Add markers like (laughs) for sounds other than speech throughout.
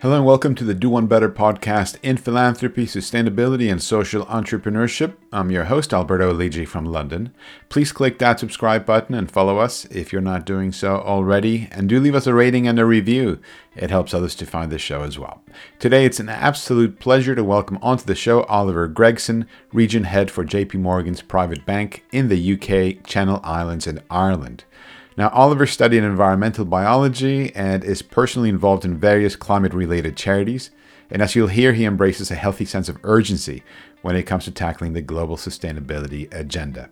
Hello and welcome to the Do One Better podcast in philanthropy, sustainability, and social entrepreneurship. I'm your host, Alberto Lidji from London. Please click that subscribe button and follow us if you're not doing so already. And do leave us a rating and a review. It helps others to find the show as well. Today, it's an absolute pleasure to welcome onto the show Oliver Gregson, Region Head for JP Morgan's Private Bank in the UK, Channel Islands, and Ireland. Now, Oliver studied environmental biology and is personally involved in various climate related charities. And as you'll hear, he embraces a healthy sense of urgency when it comes to tackling the global sustainability agenda.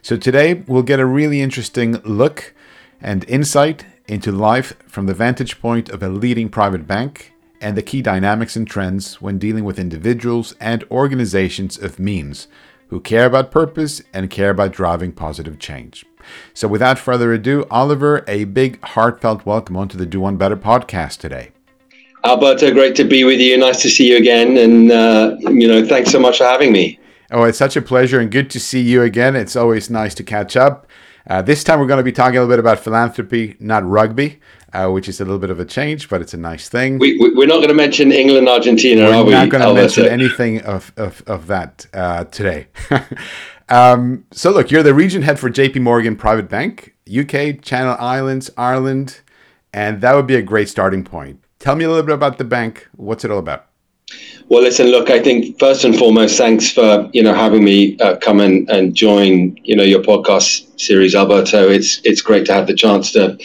So, today we'll get a really interesting look and insight into life from the vantage point of a leading private bank and the key dynamics and trends when dealing with individuals and organizations of means who care about purpose and care about driving positive change. So, without further ado, Oliver, a big heartfelt welcome onto the Do One Better podcast today. Alberto, great to be with you. Nice to see you again. And, uh, you know, thanks so much for having me. Oh, it's such a pleasure and good to see you again. It's always nice to catch up. Uh, this time we're going to be talking a little bit about philanthropy, not rugby, uh, which is a little bit of a change, but it's a nice thing. We, we, are not going to mention England, Argentina, we're are we? We're not going to mention anything of, of, of that uh, today. (laughs) Um, so look, you're the region head for JP Morgan Private Bank, UK, Channel Islands, Ireland, and that would be a great starting point. Tell me a little bit about the bank. What's it all about? Well, listen, look, I think first and foremost, thanks for you know having me uh, come and, and join you know your podcast series, Alberto. It's it's great to have the chance to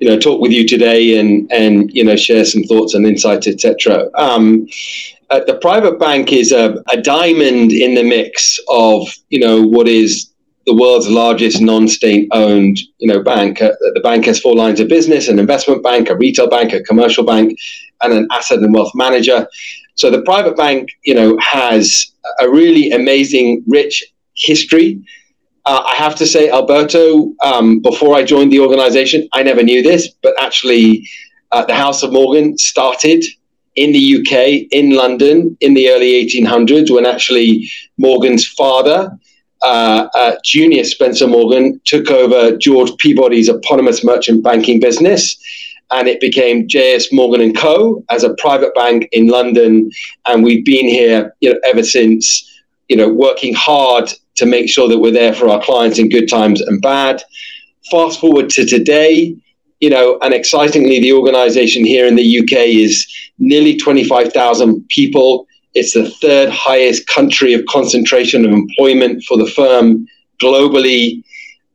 you know talk with you today and and you know share some thoughts and insights, etc. Um, uh, the private bank is a, a diamond in the mix of you know what is the world's largest non-state owned you know bank. Uh, the bank has four lines of business: an investment bank, a retail bank, a commercial bank, and an asset and wealth manager. So the private bank, you know, has a really amazing, rich history. Uh, I have to say, Alberto, um, before I joined the organization, I never knew this, but actually, uh, the House of Morgan started in the UK, in London, in the early 1800s, when actually Morgan's father, uh, uh, Junius Spencer Morgan, took over George Peabody's eponymous merchant banking business. And it became JS Morgan and Co. as a private bank in London, and we've been here, you know, ever since. You know, working hard to make sure that we're there for our clients in good times and bad. Fast forward to today, you know, and excitingly, the organization here in the UK is nearly 25,000 people. It's the third highest country of concentration of employment for the firm globally.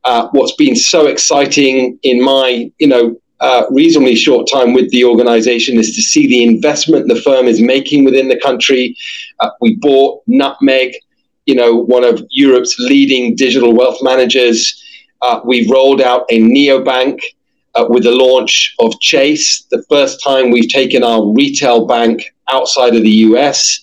Uh, what's been so exciting in my, you know, uh, reasonably short time with the organization is to see the investment the firm is making within the country. Uh, we bought Nutmeg, you know, one of Europe's leading digital wealth managers. Uh, we've rolled out a neobank uh, with the launch of Chase, the first time we've taken our retail bank outside of the US.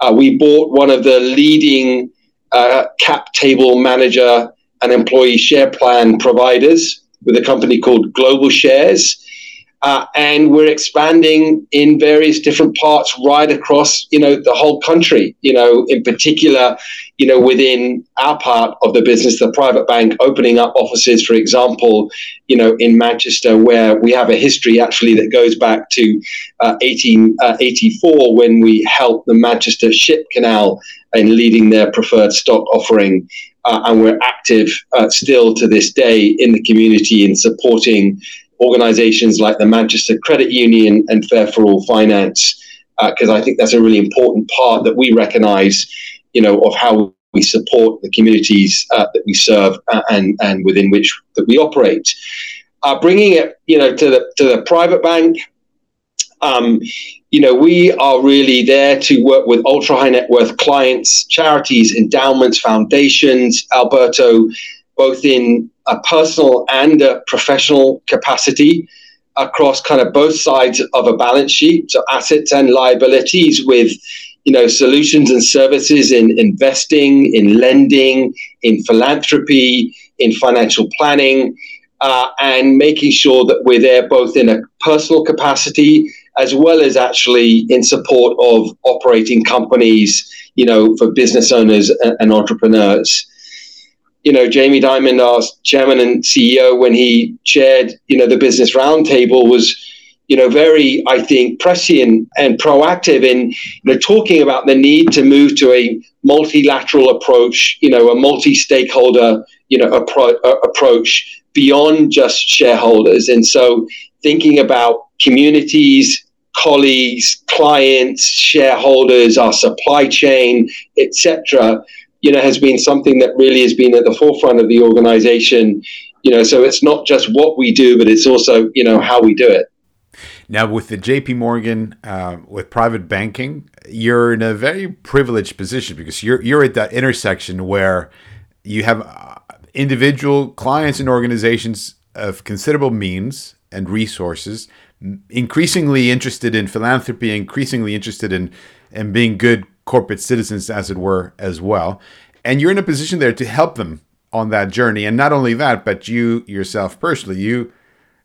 Uh, we bought one of the leading uh, cap table manager and employee share plan providers with a company called Global Shares. Uh, and we're expanding in various different parts right across you know the whole country you know in particular you know within our part of the business the private bank opening up offices for example you know in manchester where we have a history actually that goes back to uh, 1884 uh, when we helped the manchester ship canal in leading their preferred stock offering uh, and we're active uh, still to this day in the community in supporting organizations like the Manchester Credit Union and Fair4All Finance, because uh, I think that's a really important part that we recognize, you know, of how we support the communities uh, that we serve uh, and, and within which that we operate. Uh, bringing it, you know, to the to the private bank, um, you know, we are really there to work with ultra high net worth clients, charities, endowments, foundations, Alberto, both in a personal and a professional capacity across kind of both sides of a balance sheet, so assets and liabilities with you know solutions and services in investing, in lending, in philanthropy, in financial planning, uh, and making sure that we're there both in a personal capacity as well as actually in support of operating companies, you know, for business owners and, entrepreneurs you know, Jamie Dimon, our chairman and CEO, when he chaired, you know, the business roundtable, was, you know, very, I think, prescient and proactive in you know, talking about the need to move to a multilateral approach, you know, a multi-stakeholder, you know, appro- approach beyond just shareholders. And so, thinking about communities, colleagues, clients, shareholders, our supply chain, etc., you know, has been something that really has been at the forefront of the organization. You know, so it's not just what we do, but it's also you know how we do it. Now, with the JP Morgan, uh, with private banking, you're in a very privileged position because you're you're at that intersection where you have uh, individual clients and organizations of considerable means and resources, increasingly interested in philanthropy, increasingly interested in in being good corporate citizens, as it were, as well. And you're in a position there to help them on that journey. And not only that, but you yourself personally, you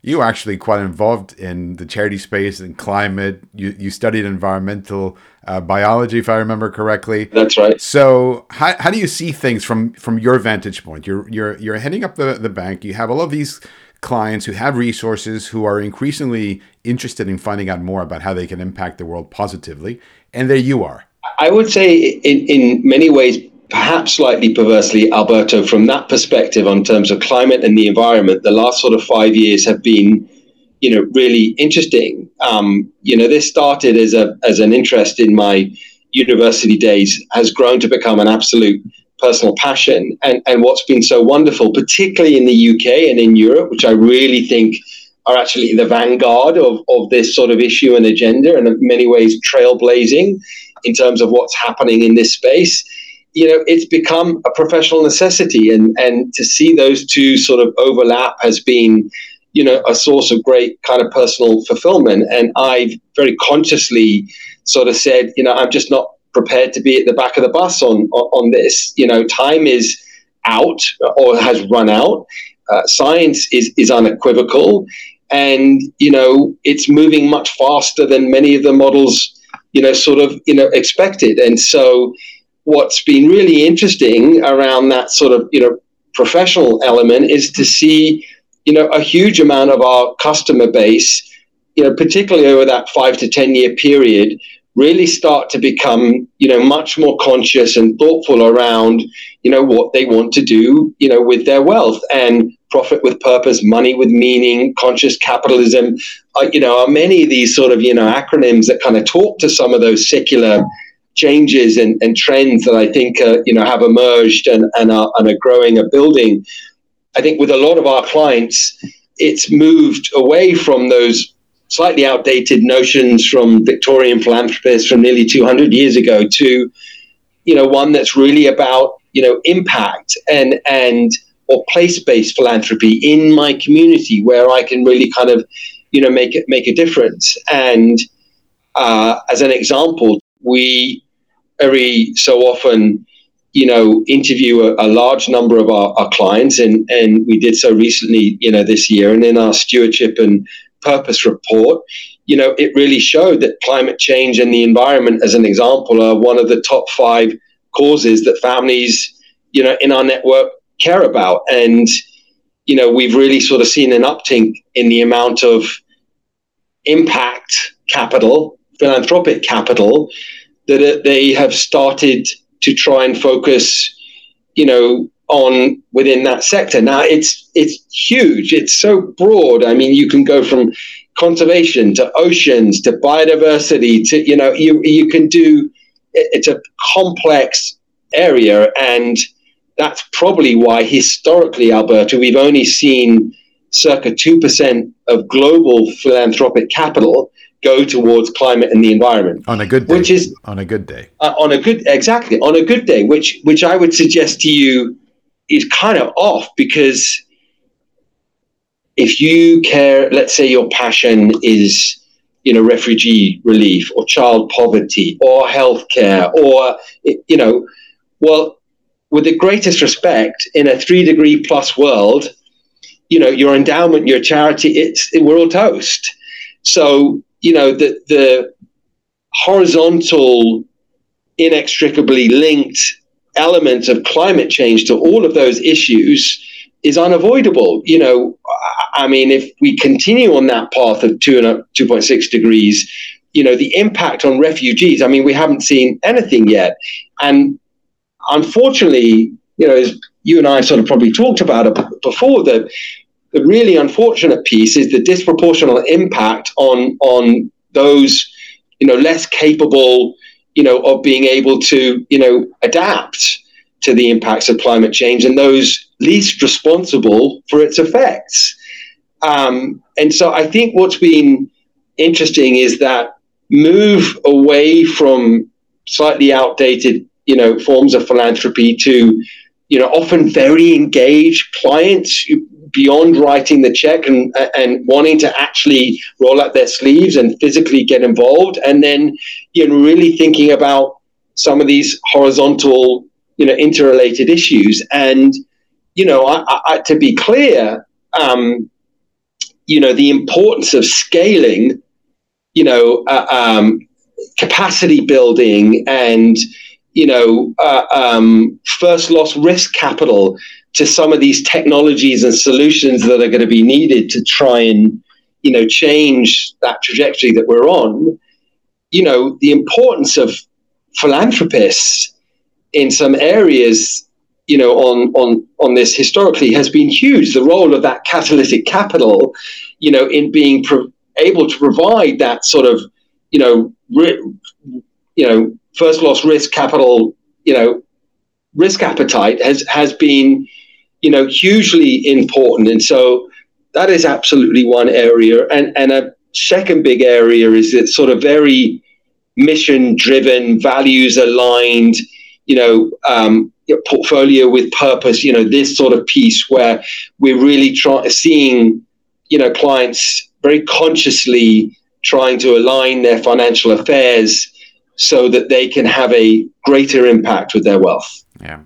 you actually quite involved in the charity space and climate. You you studied environmental uh, biology, if I remember correctly. That's right. So how, how do you see things from from your vantage point? You're you're you're heading up the, the bank. You have all of these clients who have resources who are increasingly interested in finding out more about how they can impact the world positively, and there you are. I would say in in many ways perhaps slightly perversely, Alberto, from that perspective, on terms of climate and the environment, the last sort of five years have been, you know, really interesting. Um, you know, this started as a as an interest in my university days, has grown to become an absolute personal passion. And and what's been so wonderful, particularly in the UK and in Europe, which I really think are actually the vanguard of, of this sort of issue and agenda, and in many ways trailblazing in terms of what's happening in this space you know, it's become a professional necessity, and and to see those two sort of overlap has been, you know, a source of great kind of personal fulfillment. And I've very consciously sort of said, you know, I'm just not prepared to be at the back of the bus on on, this. You know, time is out or has run out. Uh, science is is unequivocal, and you know, it's moving much faster than many of the models, you know, sort of you know expected. And so what's been really interesting around that sort of you know professional element is to see you know a huge amount of our customer base you know particularly over that five to ten year period really start to become you know much more conscious and thoughtful around you know what they want to do you know with their wealth and profit with purpose money with meaning conscious capitalism uh, you know are many of these sort of you know acronyms that kind of talk to some of those secular changes and, and trends that I think uh, you know have emerged and, and, are, and are growing a building. I think with a lot of our clients, it's moved away from those slightly outdated notions from Victorian philanthropists from nearly 200 years ago to you know one that's really about you know impact and and or place-based philanthropy in my community where I can really kind of you know make it make a difference. And uh, as an example we very so often, you know, interview a, a large number of our, our, clients, and and we did so recently, you know, this year, and in our stewardship and purpose report, you know, it really showed that climate change and the environment, as an example, are one of the top five causes that families, you know, in our network care about, and you know, we've really sort of seen an uptick in the amount of impact capital philanthropic capital that they have started to try and focus, you know, on within that sector. Now it's it's huge. It's so broad. I mean, you can go from conservation to oceans to biodiversity to you know you you can do. It's a complex area, and that's probably why historically, Alberto, we've only seen circa two percent of global philanthropic capital go towards climate and the environment on a good day, which is on a good day uh, on a good exactly on a good day which which i would suggest to you is kind of off because if you care let's say your passion is you know refugee relief or child poverty or healthcare or you know well with the greatest respect in a 3 degree plus world you know your endowment your charity it's we're all toast. So you know, the, the horizontal, inextricably linked element of climate change to all of those issues is unavoidable. You know, I mean, if we continue on that path of two and two point six degrees, you know, the impact on refugees. I mean, we haven't seen anything yet, and unfortunately, you know, as you and I sort of probably talked about it before, that the really unfortunate piece is the disproportionate impact on on those, you know, less capable, you know, of being able to, you know, adapt to the impacts of climate change and those least responsible for its effects. Um, and so I think what's been interesting is that move away from slightly outdated, you know, forms of philanthropy to, you know, often very engaged clients beyond writing the check and and wanting to actually roll up their sleeves and physically get involved, and then you know really thinking about some of these horizontal you know interrelated issues. And you know, I, I, to be clear, um, you know, the importance of scaling, you know, uh, um, capacity building and you know, uh, um, first loss risk capital to some of these technologies and solutions that are going to be needed to try and, you know, change that trajectory that we're on. You know, the importance of philanthropists in some areas, you know, on on on this historically has been huge. The role of that catalytic capital, you know, in being pro- able to provide that sort of, you know, ri- you know, first loss risk capital, you know, risk appetite has has been, you know, hugely important. And so that is absolutely one area. And and a second big area is that sort of very mission driven, values aligned, you know, um, portfolio with purpose, you know, this sort of piece where we're really trying seeing, you know, clients very consciously trying to align their financial affairs so that they can have a greater impact with their wealth. Yeah.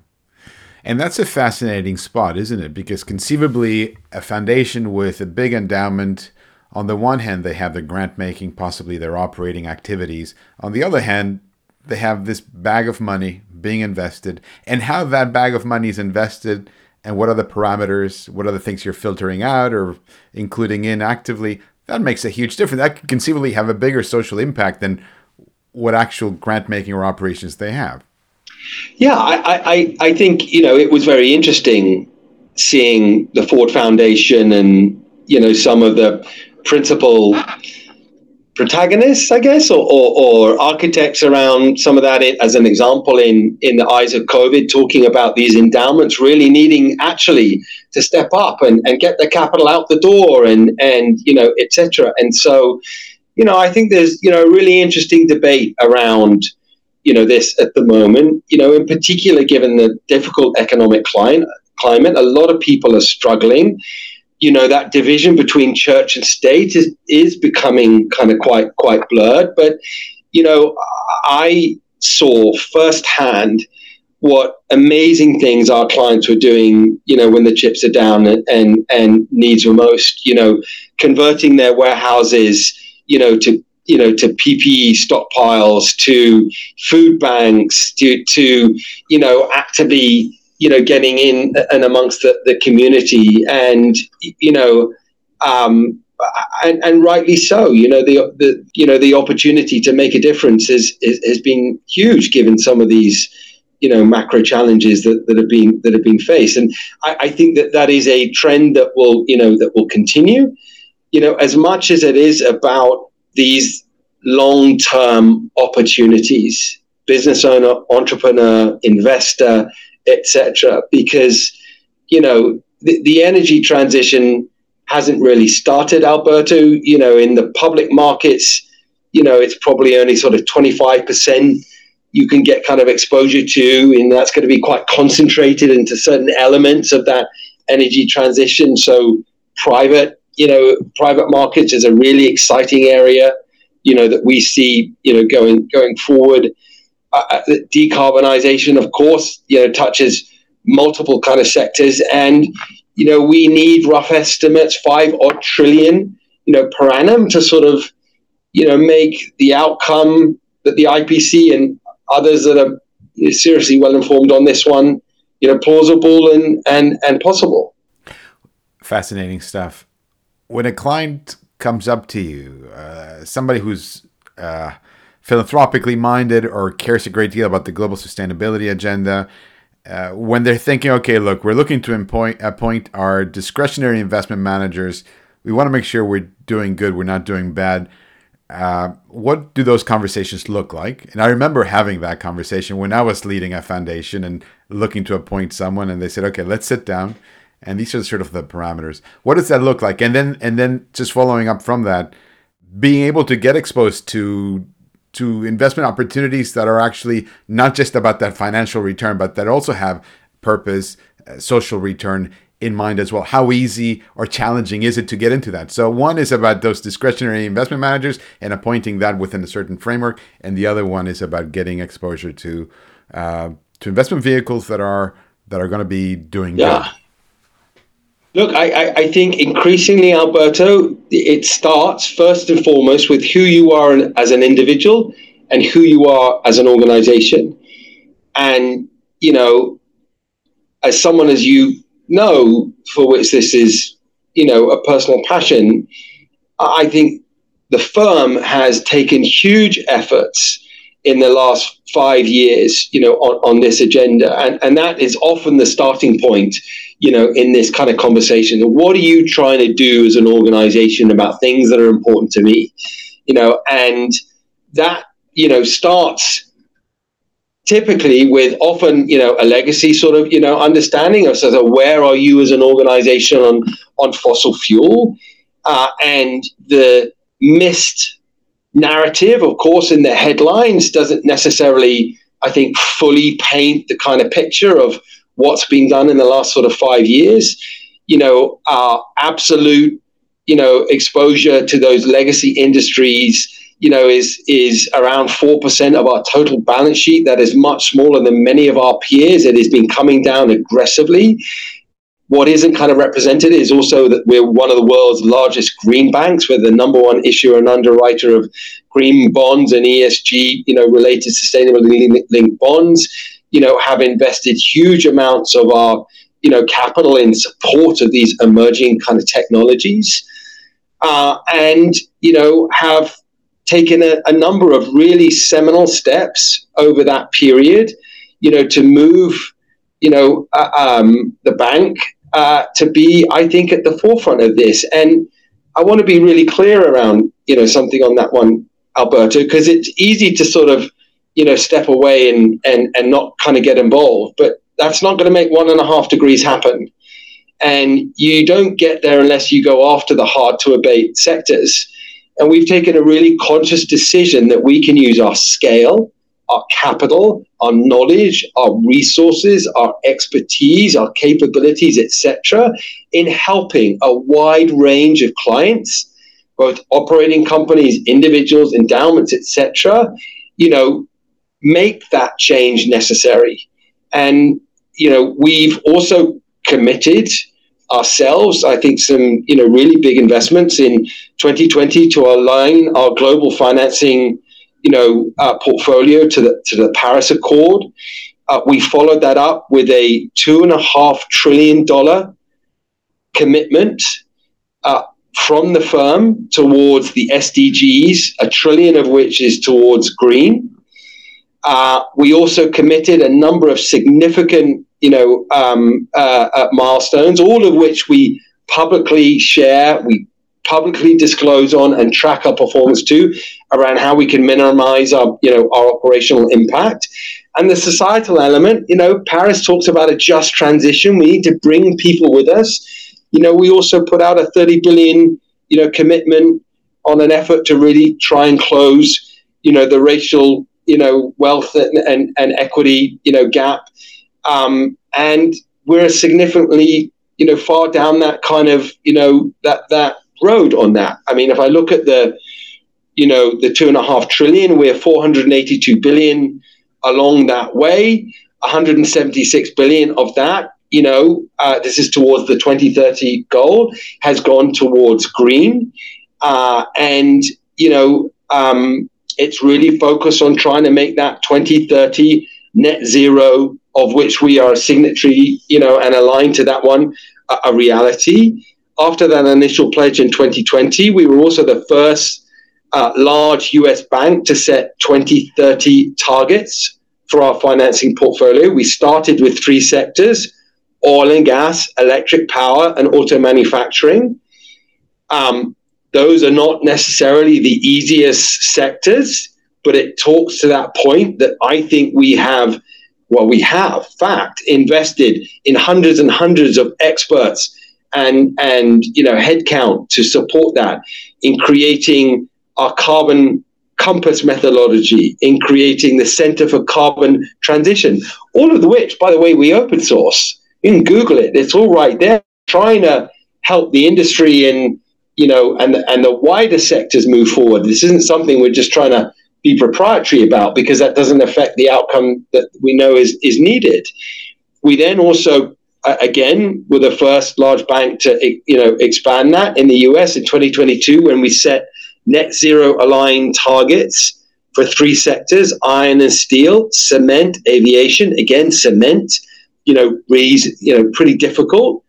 And that's a fascinating spot, isn't it? Because conceivably, a foundation with a big endowment, on the one hand, they have the grant making, possibly their operating activities. On the other hand, they have this bag of money being invested, and how that bag of money is invested and what are the parameters, what are the things you're filtering out or including in actively, that makes a huge difference. That could conceivably have a bigger social impact than what actual grant making or operations they have. Yeah, I, I, I think you know it was very interesting seeing the Ford Foundation and you know some of the principal protagonists, I guess, or, or, or, architects around some of that as an example in, in the eyes of COVID, talking about these endowments really needing actually to step up and, and get the capital out the door and, and you know, etc. And so, you know, I think there's, you know, a really interesting debate around, you know, this at the moment, you know, in particular, given the difficult economic climate, climate, a lot of people are struggling. You know, that division between church and state is, is becoming kind of quite, quite blurred. But, you know, I saw firsthand what amazing things our clients were doing, you know, when the chips are down and, and, and needs were most, you know, converting their warehouses, you know, to you know, to PPE stockpiles, to food banks, to to you know, actively you know, getting in and amongst the, the community, and you know, um, and, and rightly so. You know, the the you know the opportunity to make a difference is, is has been huge given some of these you know macro challenges that, that have been that have been faced, and I, I think that that is a trend that will you know that will continue you know, as much as it is about these long term opportunities, business owner, entrepreneur, investor, etc., because, you know, the, the energy transition hasn't really started, Alberto. You know, in the public markets, you know, it's probably only sort of 25% you can get kind of exposure to, and that's going to be quite concentrated into certain elements of that energy transition. So, private you know, private markets is a really exciting area, you know, that we see, you know, going going forward. Uh, uh decarbonization, of course, you know, touches multiple kind of sectors, and you know, we need rough estimates five odd trillion, you know, per annum to sort of, you know, make the outcome that the IPC and others that are seriously well informed on this one, you know, plausible and and and possible. Fascinating stuff. When a client comes up to you, uh, somebody who's uh, philanthropically minded or cares a great deal about the global sustainability agenda, uh, when they're thinking, okay, look, we're looking to appoint, appoint our discretionary investment managers, we want to make sure we're doing good, we're not doing bad. Uh, what do those conversations look like? And I remember having that conversation when I was leading a foundation and looking to appoint someone, and they said, okay, let's sit down and these are sort of the parameters. What does that look like? And then and then just following up from that, being able to get exposed to to investment opportunities that are actually not just about that financial return, but that also have purpose, uh, social return in mind as well. How easy or challenging is it to get into that? So one is about those discretionary investment managers and appointing that within a certain framework, and the other one is about getting exposure to uh, to investment vehicles that are that are going to be doing yeah. Good. Look, I, I, think increasingly, Alberto, it starts first and foremost with who you are as an individual and who you are as an organization. And, you know, as someone as you know, for which this is, you know, a personal passion, I think the firm has taken huge efforts in the last five years, you know, on, on this agenda. And, and that is often the starting point you know, in this kind of conversation. What are you trying to do as an organization about things that are important to me? You know, and that, you know, starts typically with often, you know, a legacy sort of, you know, understanding of sort of where are you as an organization on, on fossil fuel uh, and the missed narrative, of course, in the headlines doesn't necessarily, I think, fully paint the kind of picture of what's been done in the last sort of five years, you know, our absolute, you know, exposure to those legacy industries, you know, is is around four percent of our total balance sheet. That is much smaller than many of our peers. It has been coming down aggressively. What isn't kind of represented is also that we're one of the world's largest green banks. We're the number one issuer and underwriter of green bonds and ESG, you know, related sustainability linked bonds you know, have invested huge amounts of our, you know, capital in support of these emerging kind of technologies, uh, and you know, have taken a, a number of really seminal steps over that period, you know, to move, you know, uh, um, the bank uh, to be, I think, at the forefront of this. And I want to be really clear around, you know, something on that one, Alberto, because it's easy to sort of you know, step away and, and, and not kind of get involved. But that's not going to make one and a half degrees happen. And you don't get there unless you go after the hard to abate sectors. And we've taken a really conscious decision that we can use our scale, our capital, our knowledge, our resources, our expertise, our capabilities, etc., in helping a wide range of clients, both operating companies, individuals, endowments, etc., you know, make that change necessary. And, you know, we've also committed ourselves, I think, some, you know, really big investments in 2020 to align our global financing, you know, uh, portfolio to the, to the Paris Accord. Uh, we followed that up with a two and a half trillion dollar commitment uh, from the firm towards the SDGs, a trillion of which is towards green. Uh, we also committed a number of significant, you know, um, uh, uh, milestones, all of which we publicly share, we publicly disclose on, and track our performance to, around how we can minimize our, you know, our operational impact. And the societal element, you know, Paris talks about a just transition. We need to bring people with us. You know, we also put out a 30 billion, you know, commitment on an effort to really try and close, you know, the racial you know wealth and, and, and equity you know gap. Um, and we're significantly you know far down that kind of you know that that road on that. I mean if i look at the you know the two and a half trillion we're 482 billion along that way 176 billion of that you know uh, this is towards the 2030 goal has gone towards green. Uh, and you know um, it's really focused on trying to make that 2030 net zero, of which we are a signatory, you know, and aligned to that one, a, a reality. after that initial pledge in 2020, we were also the first uh, large US bank to set 2030 targets for our financing portfolio. We started with three sectors oil and gas, electric power, and auto manufacturing. Um, those are not necessarily the easiest sectors, but it talks to that point that I think we have, well, we have, fact, invested in hundreds and hundreds of experts and and you know headcount to support that in creating our carbon compass methodology in creating the center for carbon transition all of which by the way we open source. You can google it. It's all right there. Trying to help the industry and you know and and the wider sectors move forward this isn't something we're just trying to be proprietary about because that doesn't affect the outcome that we know is is needed we then also again, we're the first large bank to you know expand that in the US in 2022 when we set net zero aligned targets for three sectors: iron and steel, cement, aviation. Again, cement, you know, really, you know, pretty difficult.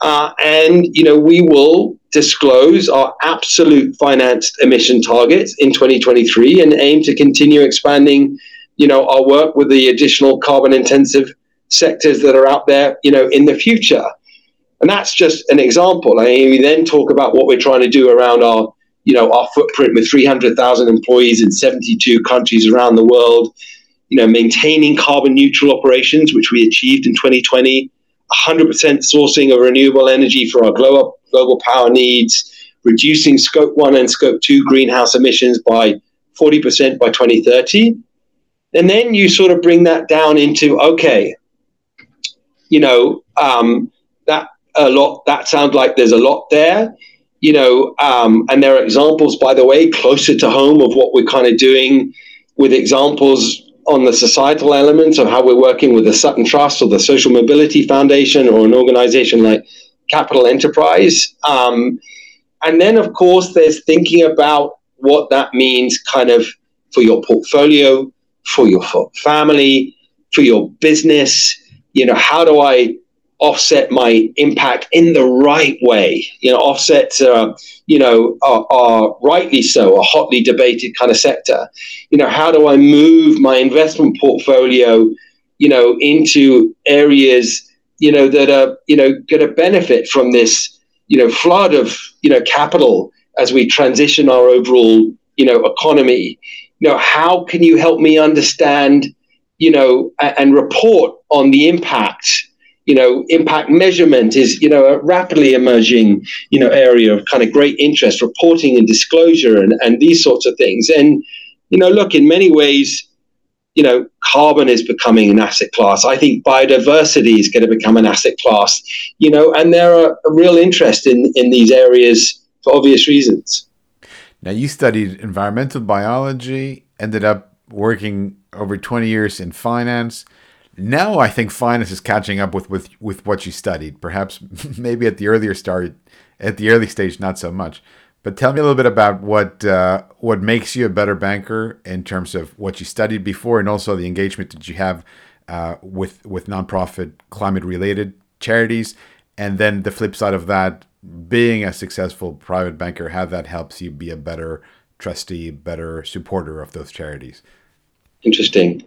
Uh, and you know, we will disclose our absolute financed emission targets in 2023 and aim to continue expanding, you know, our work with the additional carbon intensive sectors that are out there, you know, in the future. And that's just an example. I mean, we then talk about what we're trying to do around our, you know, our footprint with 300,000 employees in 72 countries around the world. You know, maintaining carbon neutral operations, which we achieved in 2020, 100% sourcing of renewable energy for our global global power needs, reducing scope one and scope two greenhouse emissions by 40% by 2030. And then you sort of bring that down into okay, you know, um, that a lot. That sounds like there's a lot there, you know. Um, and there are examples, by the way, closer to home of what we're kind of doing with examples on the societal elements of how we're working with the Sutton Trust or the Social Mobility Foundation or an organization like Capital Enterprise. Um, and then, of course, there's thinking about what that means kind of for your portfolio, for your family, for your business, you know, how do I offset my impact in the right way? You know, offset, uh, you know, are, are, rightly so a hotly debated kind of sector. You know, how do I move my investment portfolio, you know, into areas, you know, that are, you know, going to benefit from this, you know, flood of, you know, capital as we transition our overall, you know, economy. You know, how can you help me understand? you know, and report on the impact. You know, impact measurement is, you know, a rapidly emerging, you know, area of kind of great interest, reporting and disclosure and, and these sorts of things. And, you know, look, in many ways, you know, carbon is becoming an asset class. I think biodiversity is going to become an asset class, you know, and there are a real interest in, in these areas for obvious reasons. Now, you studied environmental biology, ended up working over 20 years in finance. Now I think finance is catching up with, with, with what you studied. Perhaps (laughs) maybe at the earlier start, at the early stage, not so much. But tell me a little bit about what uh, what makes you a better banker in terms of what you studied before, and also the engagement that you have uh, with with nonprofit climate related charities, and then the flip side of that, being a successful private banker, how that helps you be a better trustee, better supporter of those charities. Interesting.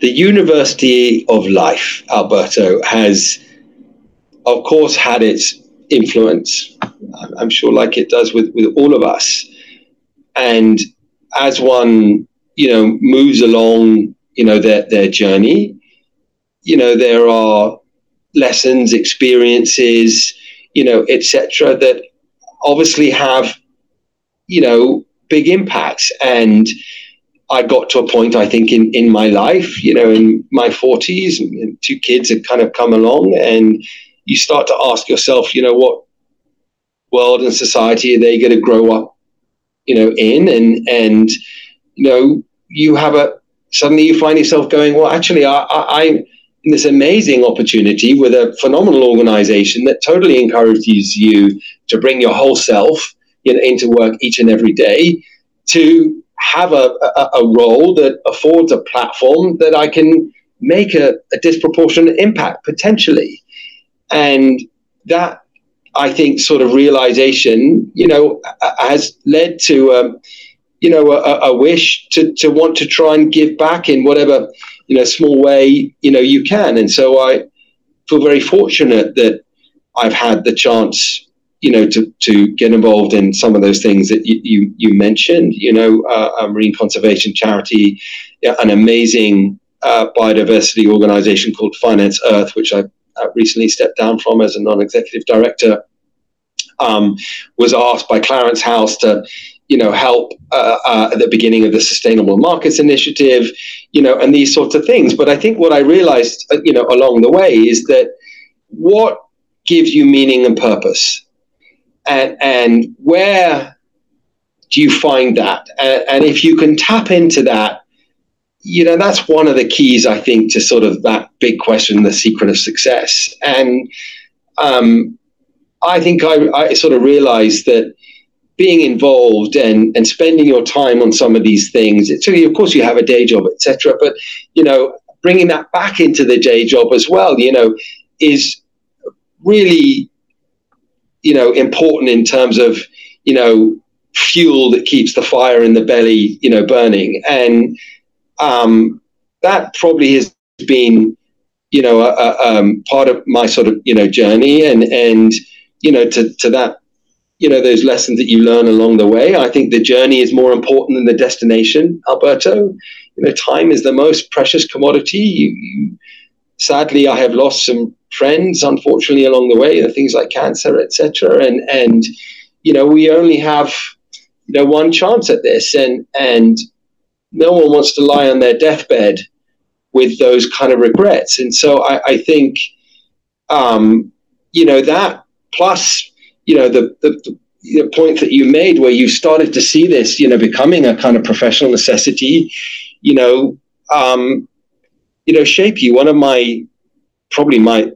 The University of Life, Alberto, has, of course, had its influence. I'm sure, like it does with, with all of us. And as one, you know, moves along, you know, their, their journey, you know, there are lessons, experiences, you know, etc., that obviously have, you know, big impacts. And I got to a point, I think, in, in my life, you know, in my 40s, and two kids had kind of come along, and you start to ask yourself, you know, what world and society are they going to grow up, you know, in? And, and, you know, you have a, suddenly you find yourself going, well, actually, I, I, I'm in this amazing opportunity with a phenomenal organization that totally encourages you to bring your whole self you know, into work each and every day to have a, a, a, role that affords a platform that I can make a, a disproportionate impact potentially. And that I think, sort of realization, you know, has led to, um, you know, a, a, wish to, to want to try and give back in whatever, you know, small way, you know, you can. And so I feel very fortunate that I've had the chance, you know, to, to get involved in some of those things that you, you, you mentioned, you know, uh, a marine conservation charity, an amazing uh, biodiversity organization called Finance Earth, which I recently stepped down from as a non-executive director, um, was asked by Clarence House to, you know, help uh, uh, at the beginning of the Sustainable Markets Initiative, you know, and these sorts of things. But I think what I realized, uh, you know, along the way is that what gives you meaning and purpose, and and where do you find that? And, and if you can tap into that you know that's one of the keys i think to sort of that big question the secret of success and um, i think I, I, sort of realized that being involved and, and spending your time on some of these things it's so of course you have a day job etc but you know bringing that back into the day job as well you know is really you know important in terms of you know fuel that keeps the fire in the belly you know burning and um, that probably has been, you know, a, a, um, part of my sort of, you know, journey and, and, you know, to, to that, you know, those lessons that you learn along the way. I think the journey is more important than the destination, Alberto. You know, time is the most precious commodity. You, you, sadly, I have lost some friends, unfortunately, along the way, the things like cancer, etc. And, and, you know, we only have, you know, one chance at this. And, and, no one wants to lie on their deathbed with those kind of regrets. And so I, I think, um, you know, that plus, you know, the, the, the point that you made where you started to see this, you know, becoming a kind of professional necessity, you know, um, you know, shape you. One of my, probably my,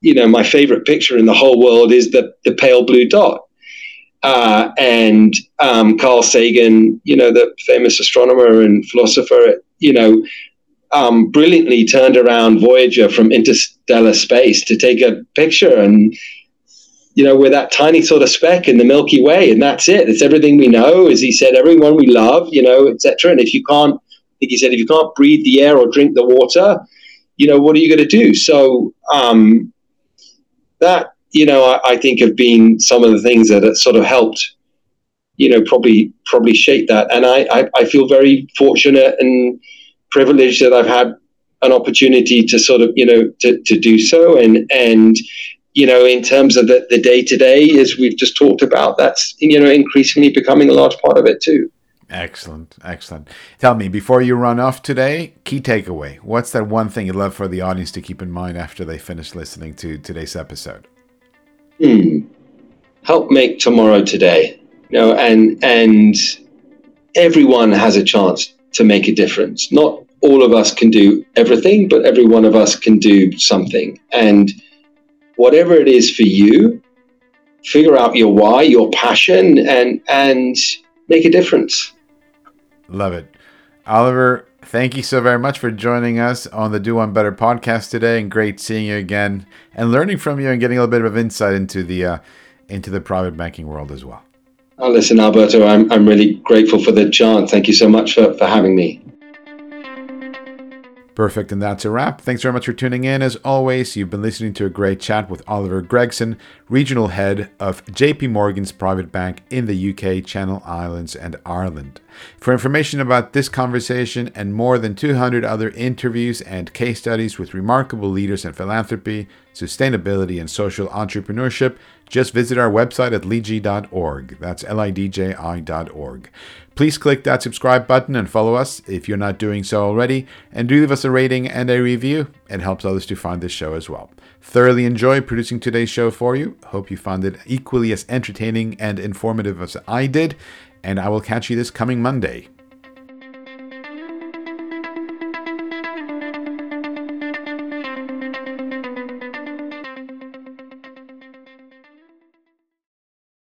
you know, my favorite picture in the whole world is the, the pale blue dot. Uh, and um, Carl Sagan, you know, the famous astronomer and philosopher, you know, um, brilliantly turned around Voyager from interstellar space to take a picture and, you know, with that tiny sort of speck in the Milky Way, and that's it. It's everything we know. As he said, everyone we love, you know, etc. And if you can't, he said, if you can't breathe the air or drink the water, you know, what are you going to do? So um, that you know, I, I, think have been some of the things that have sort of helped, you know, probably probably shape that. And I, I, I feel very fortunate and privileged that I've had an opportunity to sort of, you know, to, to do so. And and you know, in terms of the, the day to day, as we've just talked about, that's you know increasingly becoming a large part of it too. Excellent, excellent. Tell me, before you run off today, key takeaway. What's that one thing you'd love for the audience to keep in mind after they finish listening to today's episode? hmm, help make tomorrow today. You know, and and everyone has a chance to make a difference. Not all of us can do everything, but every one of us can do something. And whatever it is for you, figure out your why, your passion, and and make a difference. Love it. Oliver, thank you so very much for joining us on the Do One Better podcast today, and great seeing you again and learning from you and getting a little bit of insight into the uh, into the private banking world as well. Oh, listen, Alberto, I'm I'm really grateful for the chance. Thank you so much for, for having me. Perfect, and that's a wrap. Thanks very much for tuning in. As always, you've been listening to a great chat with Oliver Gregson, regional head of JP Morgan's private bank in the UK, Channel Islands, and Ireland. For information about this conversation and more than 200 other interviews and case studies with remarkable leaders in philanthropy, sustainability, and social entrepreneurship, just visit our website at lidji.org. That's L I D J I.org. Please click that subscribe button and follow us if you're not doing so already, and do leave us a rating and a review. It helps others to find this show as well. Thoroughly enjoyed producing today's show for you. Hope you found it equally as entertaining and informative as I did, and I will catch you this coming Monday.